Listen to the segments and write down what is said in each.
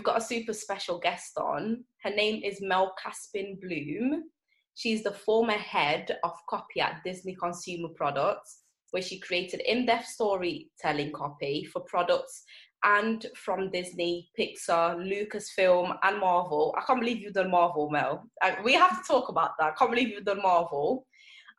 we've got a super special guest on. Her name is Mel Caspin Bloom. She's the former head of copy at Disney Consumer Products, where she created in depth storytelling copy for products and from Disney, Pixar, Lucasfilm, and Marvel. I can't believe you've done Marvel, Mel. we have to talk about that. I can't believe you've done Marvel.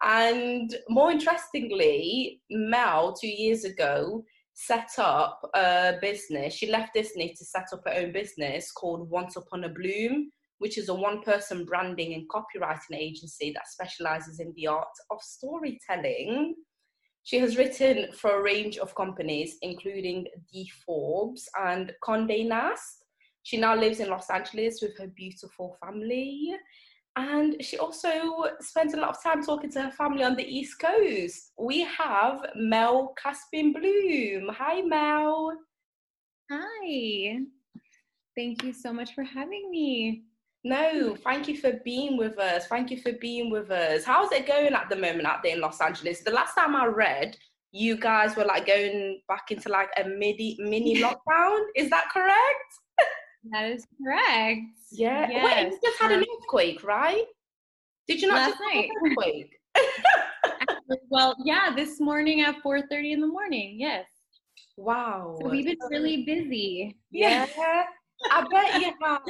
And more interestingly, Mel, two years ago, set up a business. She left Disney to set up her own business called Once Upon a Bloom, which is a one person branding and copywriting agency that specializes in the art of storytelling. She has written for a range of companies, including The Forbes and Conde Nast. She now lives in Los Angeles with her beautiful family. And she also spends a lot of time talking to her family on the East Coast. We have Mel Caspin Bloom. Hi, Mel. Hi. Thank you so much for having me. No, thank you for being with us. Thank you for being with us. How's it going at the moment out there in Los Angeles? The last time I read, you guys were like going back into like a mini mini lockdown. Is that correct? That is correct. Yeah. Yes. Wait, you just had an earthquake, right? Did you not last night? earthquake? well, yeah, this morning at 4:30 in the morning. Yes. Wow. So we've been really busy. Yeah. I bet you have.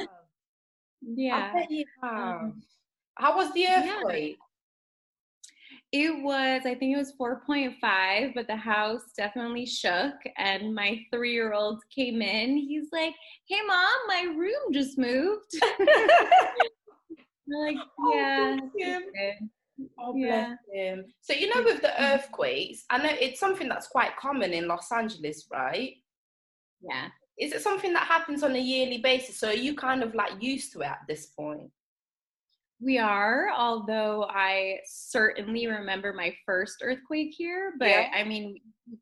Yeah. I bet you have. Um, How was the earthquake? Yeah. It was, I think it was 4.5, but the house definitely shook. And my three year old came in. He's like, Hey, mom, my room just moved. Like, oh, Yeah. Oh, bless yeah. him. So, you know, with the earthquakes, I know it's something that's quite common in Los Angeles, right? Yeah is it something that happens on a yearly basis? So are you kind of like used to it at this point? We are, although I certainly remember my first earthquake here, but yeah. I mean,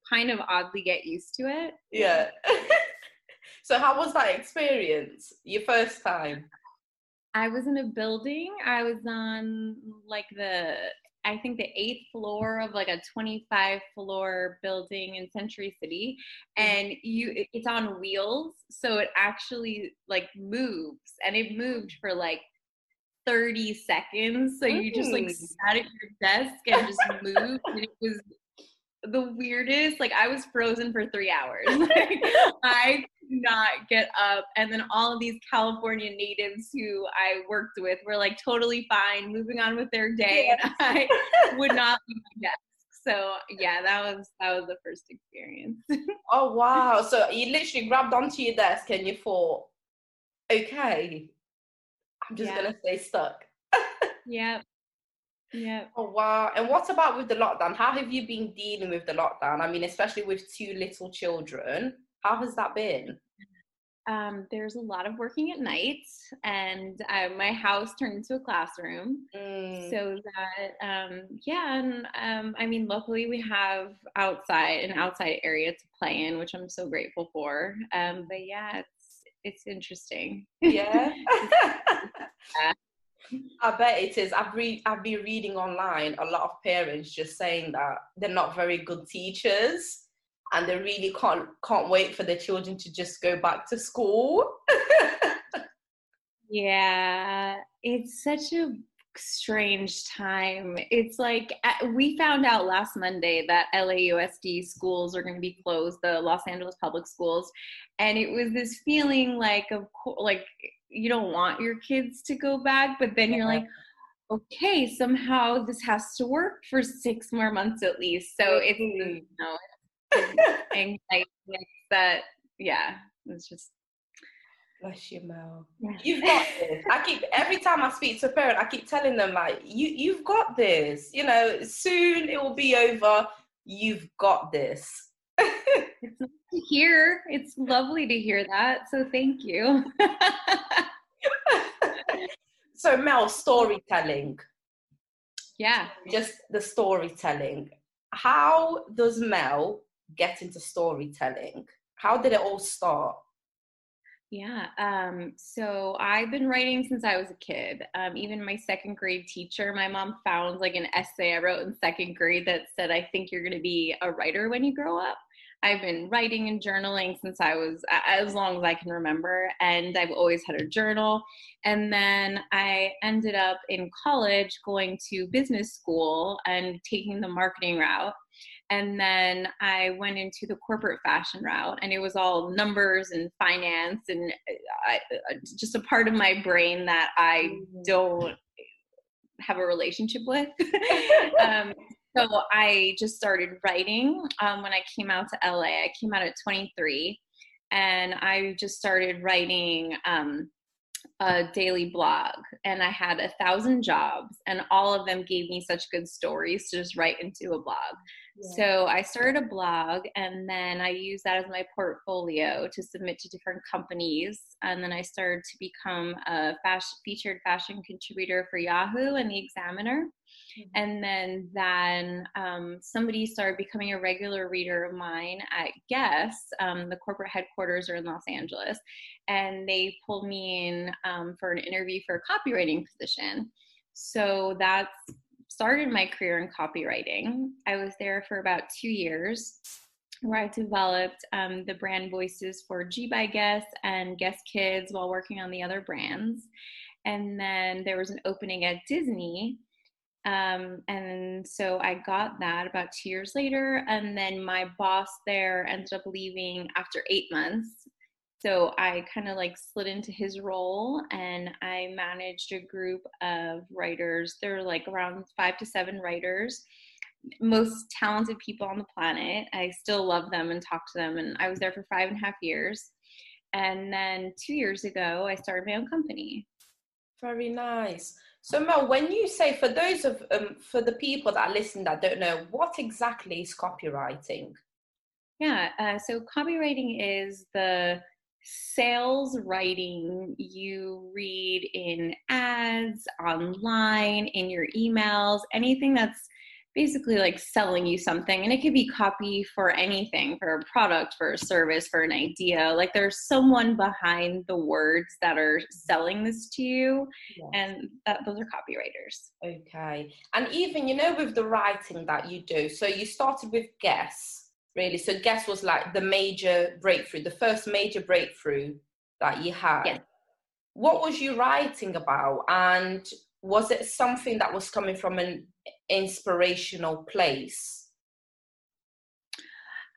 kind of oddly get used to it. Yeah. so, how was that experience? Your first time? I was in a building. I was on like the I think the eighth floor of like a 25 floor building in Century City mm-hmm. and you it's on wheels so it actually like moves and it moved for like 30 seconds so you just like mm. sat at your desk and just moved and it was the weirdest. Like I was frozen for three hours. like, I could not get up. And then all of these California natives who I worked with were like totally fine, moving on with their day, and I would not leave my desk. So yeah, that was that was the first experience. oh wow! So you literally grabbed onto your desk and you thought, okay, I'm just yeah. gonna stay stuck. yep. Yeah. Oh wow. And what about with the lockdown? How have you been dealing with the lockdown? I mean, especially with two little children. How has that been? Um, there's a lot of working at night, and uh, my house turned into a classroom. Mm. So that, um, yeah, and um, I mean, luckily we have outside an outside area to play in, which I'm so grateful for. Um, but yeah, it's it's interesting. Yeah. yeah. I bet it is. I've read I've been reading online a lot of parents just saying that they're not very good teachers and they really can't can't wait for their children to just go back to school. yeah, it's such a strange time. It's like uh, we found out last Monday that LAUSD schools are going to be closed, the Los Angeles public schools, and it was this feeling like of course like you don't want your kids to go back, but then you're like, okay, somehow this has to work for six more months at least. So it's mm-hmm. you know, anxiety that yeah, it's just Bless you, Mel. Yeah. You've got this. I keep every time I speak to a parent, I keep telling them like, you you've got this. You know, soon it will be over. You've got this. it's nice to hear. It's lovely to hear that. So thank you. so Mel, storytelling. Yeah. Just the storytelling. How does Mel get into storytelling? How did it all start? Yeah. Um, so I've been writing since I was a kid. Um, even my second grade teacher, my mom found like an essay I wrote in second grade that said, I think you're going to be a writer when you grow up. I've been writing and journaling since I was as long as I can remember, and I've always had a journal. And then I ended up in college going to business school and taking the marketing route. And then I went into the corporate fashion route, and it was all numbers and finance, and uh, I, uh, just a part of my brain that I mm-hmm. don't have a relationship with. um, so I just started writing um, when I came out to LA. I came out at 23, and I just started writing um, a daily blog. And I had a thousand jobs, and all of them gave me such good stories to just write into a blog. Yeah. So I started a blog, and then I used that as my portfolio to submit to different companies. And then I started to become a fashion, featured fashion contributor for Yahoo and the Examiner. Mm-hmm. And then then um, somebody started becoming a regular reader of mine at Guess. Um, the corporate headquarters are in Los Angeles, and they pulled me in um, for an interview for a copywriting position. So that's started my career in copywriting. I was there for about two years where I developed um, the brand voices for G by Guess and Guess Kids while working on the other brands. And then there was an opening at Disney um, and so I got that about two years later. And then my boss there ended up leaving after eight months. So I kind of like slid into his role and I managed a group of writers. There were like around five to seven writers, most talented people on the planet. I still love them and talk to them. And I was there for five and a half years. And then two years ago, I started my own company. Very nice. So Mel, when you say for those of um, for the people that listen that don't know, what exactly is copywriting? Yeah, uh, so copywriting is the sales writing you read in ads, online, in your emails, anything that's basically like selling you something. And it could be copy for anything for a product for a service for an idea. Like there's someone behind the words that are selling this to you yes. and that those are copywriters. Okay. And even you know with the writing that you do so you started with guess really so guess was like the major breakthrough the first major breakthrough that you had yes. what was you writing about and was it something that was coming from an inspirational place?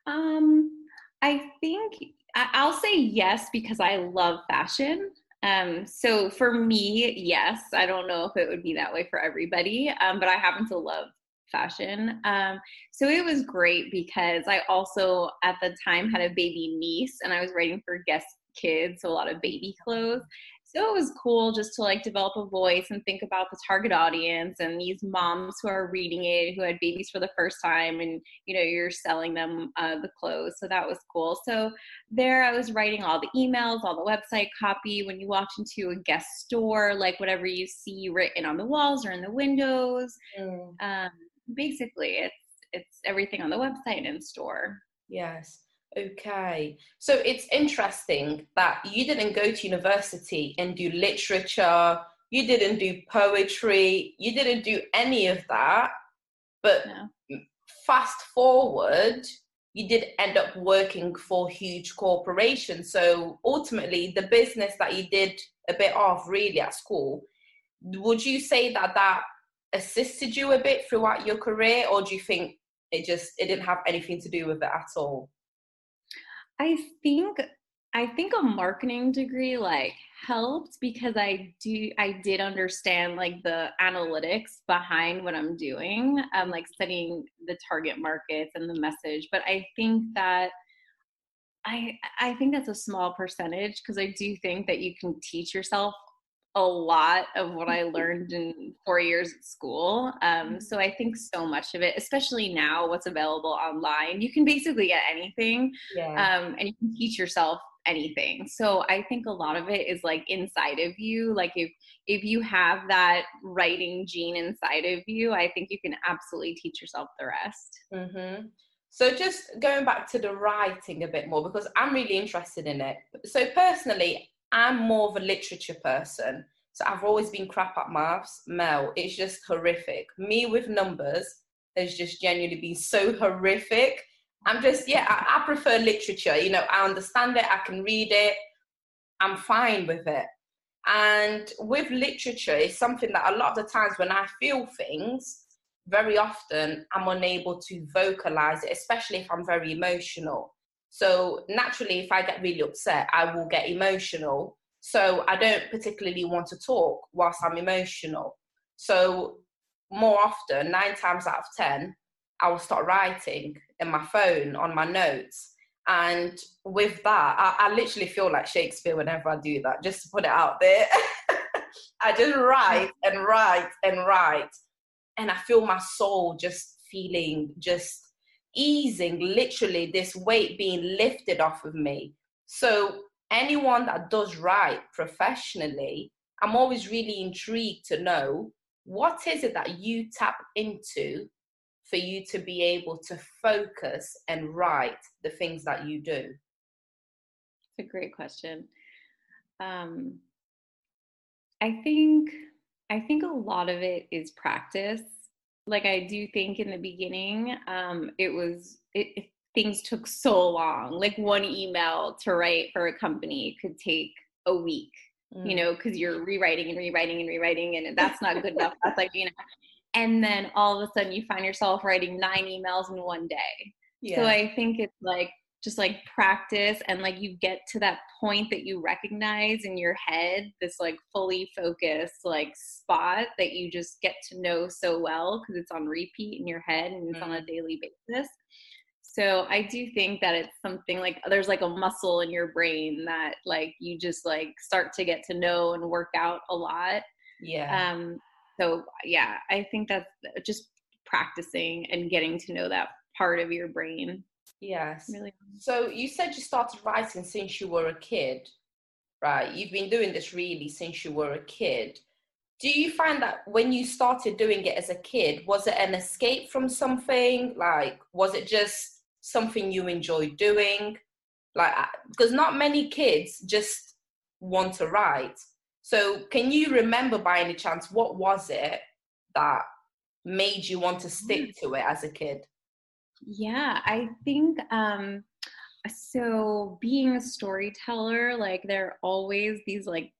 Um, I think I'll say yes because I love fashion. Um, so for me, yes. I don't know if it would be that way for everybody, um, but I happen to love fashion. Um, so it was great because I also at the time had a baby niece and I was writing for Guess Kids, so a lot of baby clothes so it was cool just to like develop a voice and think about the target audience and these moms who are reading it who had babies for the first time and you know you're selling them uh, the clothes so that was cool so there i was writing all the emails all the website copy when you walk into a Guess store like whatever you see written on the walls or in the windows mm. um, basically it's it's everything on the website and in store yes Okay. So it's interesting that you didn't go to university and do literature, you didn't do poetry, you didn't do any of that. But no. fast forward, you did end up working for huge corporations. So ultimately, the business that you did a bit of really at school, would you say that that assisted you a bit throughout your career, or do you think it just it didn't have anything to do with it at all? I think I think a marketing degree like helped because I do I did understand like the analytics behind what I'm doing, um, like studying the target markets and the message. But I think that I I think that's a small percentage because I do think that you can teach yourself a lot of what I learned in four years at school. Um, mm-hmm. so I think so much of it, especially now, what's available online, you can basically get anything, yeah. um, and you can teach yourself anything. So I think a lot of it is like inside of you. Like if if you have that writing gene inside of you, I think you can absolutely teach yourself the rest. Mm-hmm. So just going back to the writing a bit more because I'm really interested in it. So personally, I'm more of a literature person. So I've always been crap at maths. Mel, it's just horrific. Me with numbers has just genuinely been so horrific. I'm just yeah, I, I prefer literature. You know, I understand it, I can read it, I'm fine with it. And with literature, it's something that a lot of the times when I feel things, very often I'm unable to vocalize it, especially if I'm very emotional. So naturally, if I get really upset, I will get emotional. So I don't particularly want to talk whilst I'm emotional. So more often, nine times out of 10, I will start writing in my phone on my notes. And with that, I, I literally feel like Shakespeare whenever I do that, just to put it out there. I just write and write and write. And I feel my soul just feeling just easing, literally, this weight being lifted off of me. So, anyone that does write professionally, I'm always really intrigued to know what is it that you tap into for you to be able to focus and write the things that you do? It's a great question. Um, I think I think a lot of it is practice. Like I do think in the beginning, um, it was it, it, things took so long. Like one email to write for a company could take a week mm. you know, because you're rewriting and rewriting and rewriting, and that's not good enough. That's like, you know, and then all of a sudden you find yourself writing nine emails in one day. Yeah. So I think it's like just like practice and like you get to that point that you recognize in your head this like fully focused like spot that you just get to know so well because it's on repeat in your head and it's mm. on a mm. daily basis so I do think that it's something like there's like a muscle in your brain that like you just like start to get to know and work out a lot. Yeah. Um so yeah, I think that's just practicing and getting to know that part of your brain. Yes. Really. So you said you started writing since you were a kid, right? You've been doing this really since you were a kid. Do you find that when you started doing it as a kid, was it an escape from something? Like, was it just something you enjoyed doing like because not many kids just want to write so can you remember by any chance what was it that made you want to stick mm. to it as a kid yeah i think um so being a storyteller like there are always these like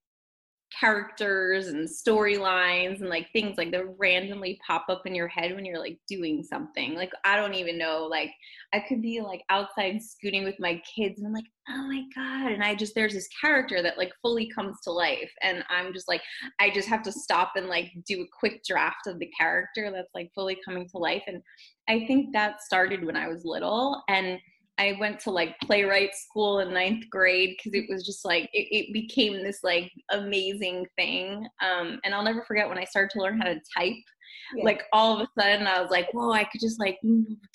characters and storylines and like things like that randomly pop up in your head when you're like doing something. Like I don't even know. Like I could be like outside scooting with my kids and I'm like, oh my God. And I just there's this character that like fully comes to life. And I'm just like, I just have to stop and like do a quick draft of the character that's like fully coming to life. And I think that started when I was little. And I went to like playwright school in ninth grade because it was just like it, it, became this like amazing thing. Um, and I'll never forget when I started to learn how to type. Yeah. Like all of a sudden, I was like, "Whoa! I could just like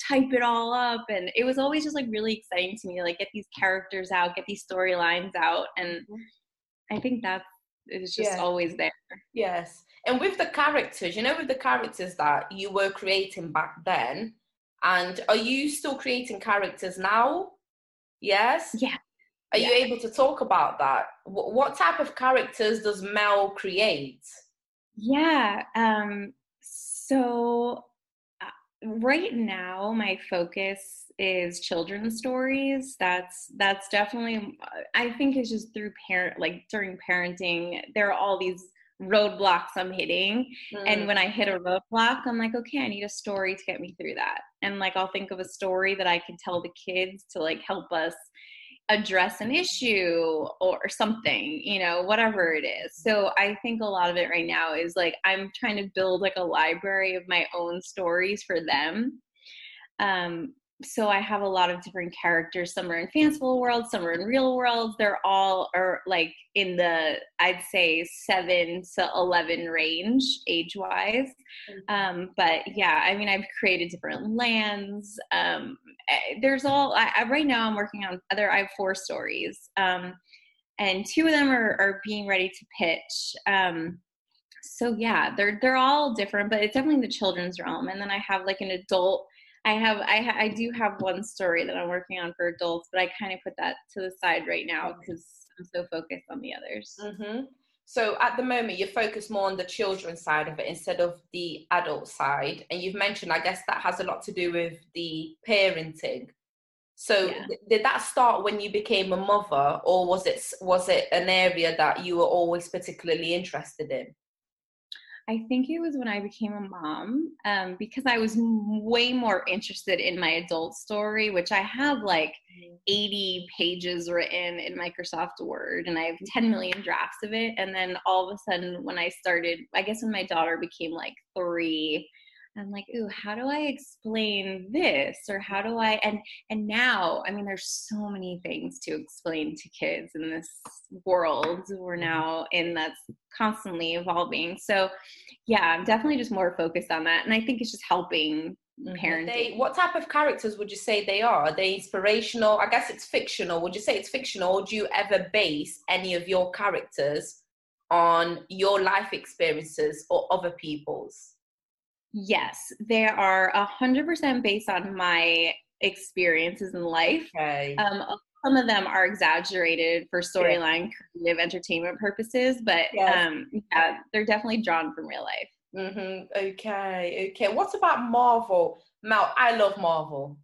type it all up," and it was always just like really exciting to me. Like get these characters out, get these storylines out, and mm-hmm. I think that's it was just yeah. always there. Yes, and with the characters, you know, with the characters that you were creating back then, and are you still creating characters now? Yes? Yeah. Are yeah. you able to talk about that? What type of characters does Mel create? Yeah. Um, so uh, right now, my focus is children's stories. That's that's definitely I think it's just through parent like during parenting, there are all these roadblocks I'm hitting. Mm. And when I hit a roadblock, I'm like, okay, I need a story to get me through that. And like, I'll think of a story that I can tell the kids to like help us address an issue or something, you know, whatever it is. So I think a lot of it right now is like, I'm trying to build like a library of my own stories for them. Um, so I have a lot of different characters. Some are in fanciful worlds, some are in real worlds. They're all are like in the I'd say seven to eleven range age wise. Mm-hmm. Um, but yeah, I mean I've created different lands. Um, eh, there's all I, I, right now I'm working on other. I have four stories, um, and two of them are, are being ready to pitch. Um, so yeah, they're they're all different, but it's definitely the children's realm. And then I have like an adult I have I I do have one story that I'm working on for adults, but I kind of put that to the side right now because I'm so focused on the others. Mm-hmm. So at the moment, you're focused more on the children side of it instead of the adult side, and you've mentioned, I guess that has a lot to do with the parenting So Yeah. th- did that start when you became a mother, or was it was it an area that you were always particularly interested in? I think it was when I became a mom um, because I was way more interested in my adult story, which I have like 80 pages written in Microsoft Word and I have 10 million drafts of it. And then all of a sudden, when I started, I guess when my daughter became like three, I'm like, ooh, how do I explain this? Or how do I and and now, I mean, there's so many things to explain to kids in this world we're mm-hmm. now in that's constantly evolving. So yeah, I'm definitely just more focused on that. And I think it's just helping mm-hmm. parenting. They, what type of characters would you say they are? Are they inspirational? I guess it's fictional. Would you say it's fictional, or do you ever base any of your characters on your life experiences or other people's? Yes, they are a hundred percent based on my experiences in life. Okay. Um, some of them are exaggerated for storyline, creative, entertainment purposes, but Yes. um, yeah, they're definitely drawn from real life. hmm Okay. Okay. What about Marvel? Mel, I love Marvel.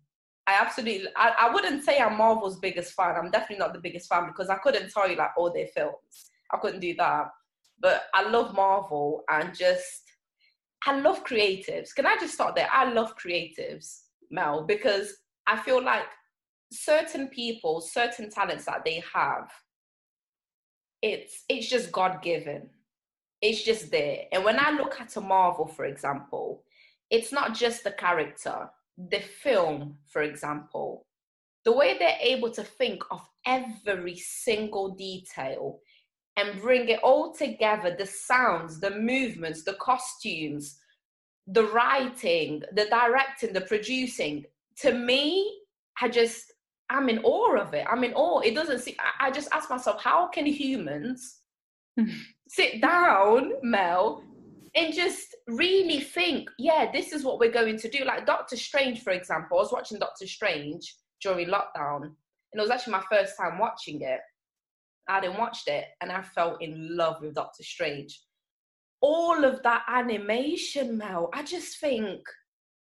I absolutely. I, I wouldn't say I'm Marvel's biggest fan. I'm definitely not the biggest fan because I couldn't tell you like all their films. I couldn't do that. But I love Marvel and just I love creatives. Can I just start there? I love creatives, Mel, because I feel like certain people, certain talents that they have, it's it's just God given. It's just there. And when I look at a Marvel, for example, it's not just the character, the film, for example, the way they're able to think of every single detail and bring it all together the sounds, the movements, the costumes, the writing, the directing, the producing. To me, I just, I'm in awe of it. I'm in awe. It doesn't see, I, I just ask myself, how can humans sit down, Mel, and just really think, yeah, this is what we're going to do? Like Doctor Strange, for example, I was watching Doctor Strange during lockdown, and it was actually my first time watching it. I hadn't watched it, and I fell in love with Doctor Strange. All of that animation, Mel, I just think,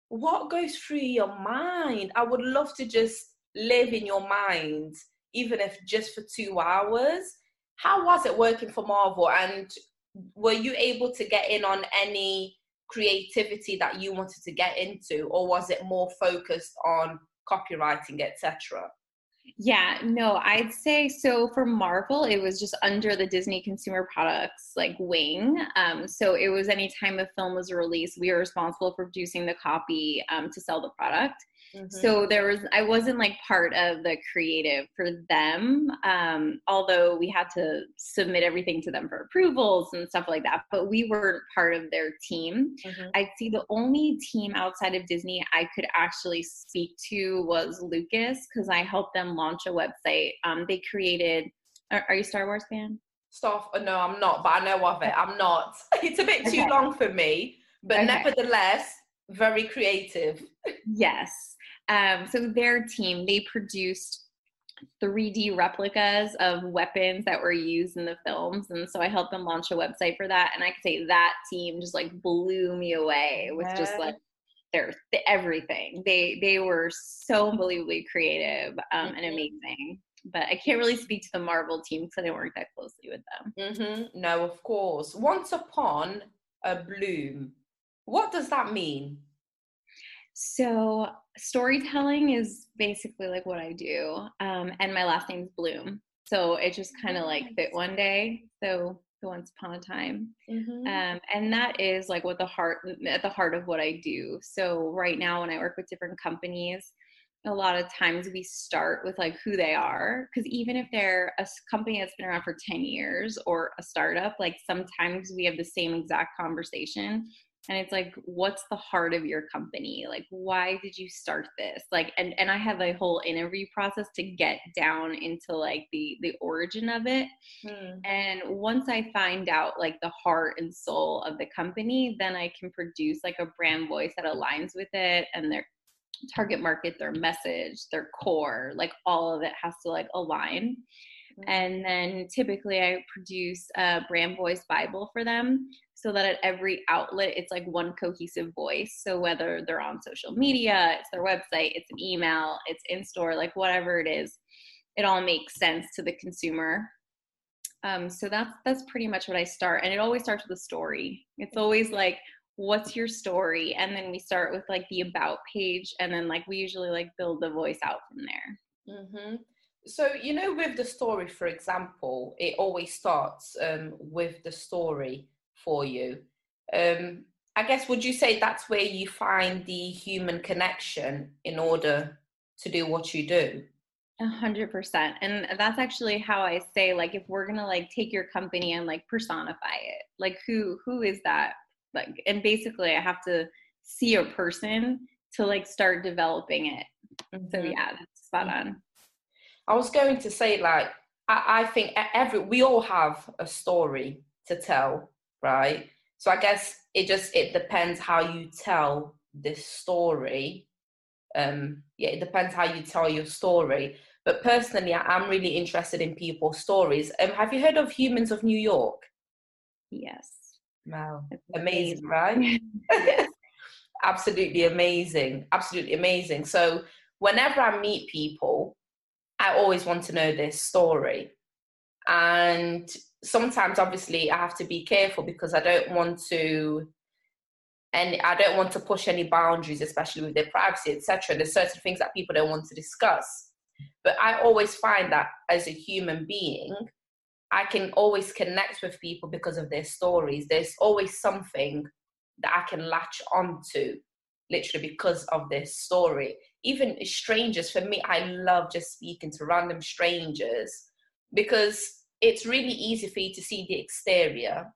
what goes through your mind? I would love to just live in your mind, even if just for two hours. How was it working for Marvel? And were you able to get in on any creativity that you wanted to get into, or was it more focused on copywriting, etc.? Yeah, no, I'd say so for Marvel, it was just under the Disney Consumer Products like wing. Um, so it was anytime a film was released, we were responsible for producing the copy um, to sell the product. Mm-hmm. So there was, I wasn't like part of the creative for them, um, although we had to submit everything to them for approvals and stuff like that. But we weren't part of their team. Mhm. I'd see the only team outside of Disney I could actually speak to was Lucas because I helped them launch a website. Um, they created. Are, are you Star Wars fan? Stuff. No, I'm not, but I know of it. I'm not. It's a bit too Okay. long for me, but Okay. nevertheless, very creative. Yes. Um, so their team, they produced 3D replicas of weapons that were used in the films. And so I helped them launch a website for that. And I could say that team just like blew me away with just like their th- everything. They they were so unbelievably creative um, and Mhm. amazing. But I can't really speak to the Marvel team because I didn't work that closely with them. hmm No, of course. Once upon a bloom. What does that mean? So storytelling is basically like what I do, um, and my last name's Bloom. So it just kind of like fit one day. So the once upon a time, Mm-hmm. um, and that is like what the heart at the heart of what I do. So right now, when I work with different companies, a lot of times we start with like who they are because even if they're a company that's been around for 10 years or a startup like sometimes we have the same exact conversation and it's like what's the heart of your company? Like why did you start this? Like and and i have a whole interview process to get down into like the the origin of it. Mm. and once i find out like the heart and soul of the company then i can produce like a brand voice that aligns with it and their target market their message their core like all of it has to like align. Mm. and then typically i produce a brand voice bible for them so that at every outlet it's like one cohesive voice. So whether they're on social media it's their website it's an email it's in store like whatever it is it all makes sense to the consumer. Um, so that's that's pretty much what i start and it always starts with a story. It's always like what's your story? And then we start with like the about page and then like we usually like build the voice out from there. Mm-hmm. so you know with the story for example it always starts um, with the story for you. Um, i guess would you say that's where you find the human connection in order to do what you do? A hundred percent. And that's actually how I say, like, if we're gonna like take your company and like personify it, like who who is that? Like and basically i have to see a person to like start developing it. Mm-hmm. so yeah that's spot on. I was going to say like I, I think every we all have a story to tell right so i guess it just it depends how you tell this story um yeah it depends how you tell your story but personally i'm really interested in people's stories um have you heard of humans of new york yes Wow. Amazing, right? Absolutely amazing. Absolutely amazing. So, whenever I meet people, I always want to know their story. And sometimes, obviously, I have to be careful because I don't want to. And I don't want to push any boundaries, especially with their privacy, etc. There's certain things that people don't want to discuss. But I always find that as a human being, I can always connect with people because of their stories. There's always something that I can latch onto, literally because of their story. Even strangers, for me, I love just speaking to random strangers because it's really easy for you to see the exterior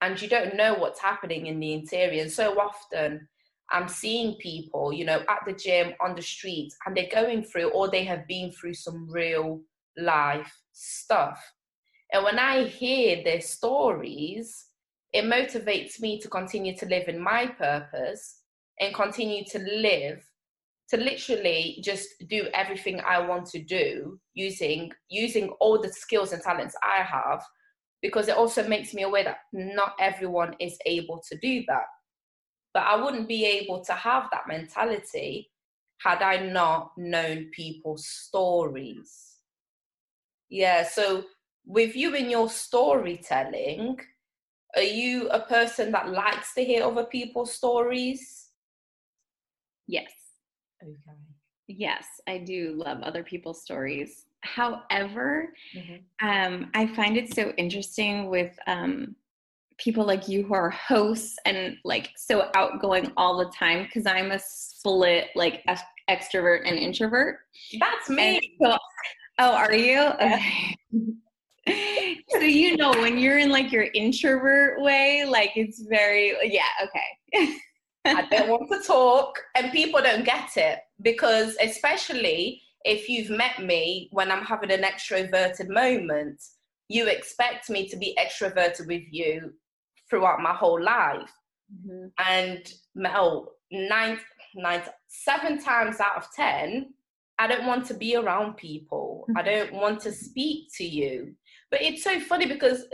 and you don't know what's happening in the interior. And so often I'm seeing people, you know, at the gym, on the streets, and they're going through or they have been through some real life stuff. And when I hear their stories, it motivates me to continue to live in my purpose and continue to live to literally just do everything I want to do using using all the skills and talents I have because it also makes me aware that not everyone is able to do that. But I wouldn't be able to have that mentality had I not known people's stories. Yeah, so with you in your storytelling, are you a person that likes to hear other people's stories? Yes. Okay. Yes, I do love other people's stories. However, mm-hmm. um, I find it so interesting with um, people like you who are hosts and like so outgoing all the time because I'm a split like extrovert and introvert. That's me. So, oh, are you? Okay. so you know when you're in like your introvert way like it's very yeah okay i don't want to talk and people don't get it because especially if you've met me when i'm having an extroverted moment you expect me to be extroverted with you throughout my whole life mm-hmm. and mel nine nine seven times out of ten I don't want to be around people. I don't want to speak to you. But it's so funny because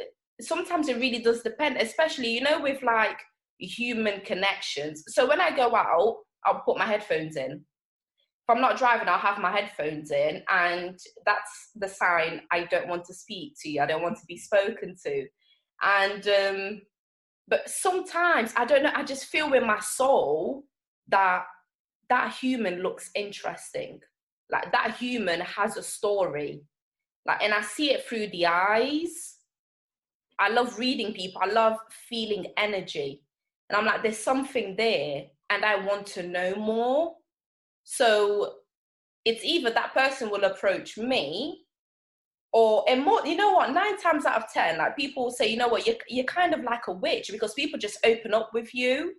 sometimes it really does depend, especially, you know, with like human connections. So when I go out, I'll put my headphones in. If I'm not driving, I'll have my headphones in, and that's the sign I don't want to speak to you. I don't want to be spoken to. And um, but sometimes I don't know. I just feel with my soul that that human looks interesting. Like that human has a story like and i see it through the eyes i love reading people i love feeling energy and i'm like there's something there and i want to know more. So it's either that person will approach me or and more you know what nine times out of ten like people say you know what you're, you're kind of like a witch because people just open up with you.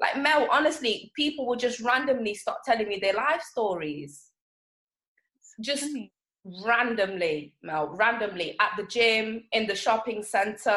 Like mel honestly people will just randomly start telling me their life stories. Just hmm. randomly, Mel, randomly at the gym, in the shopping center,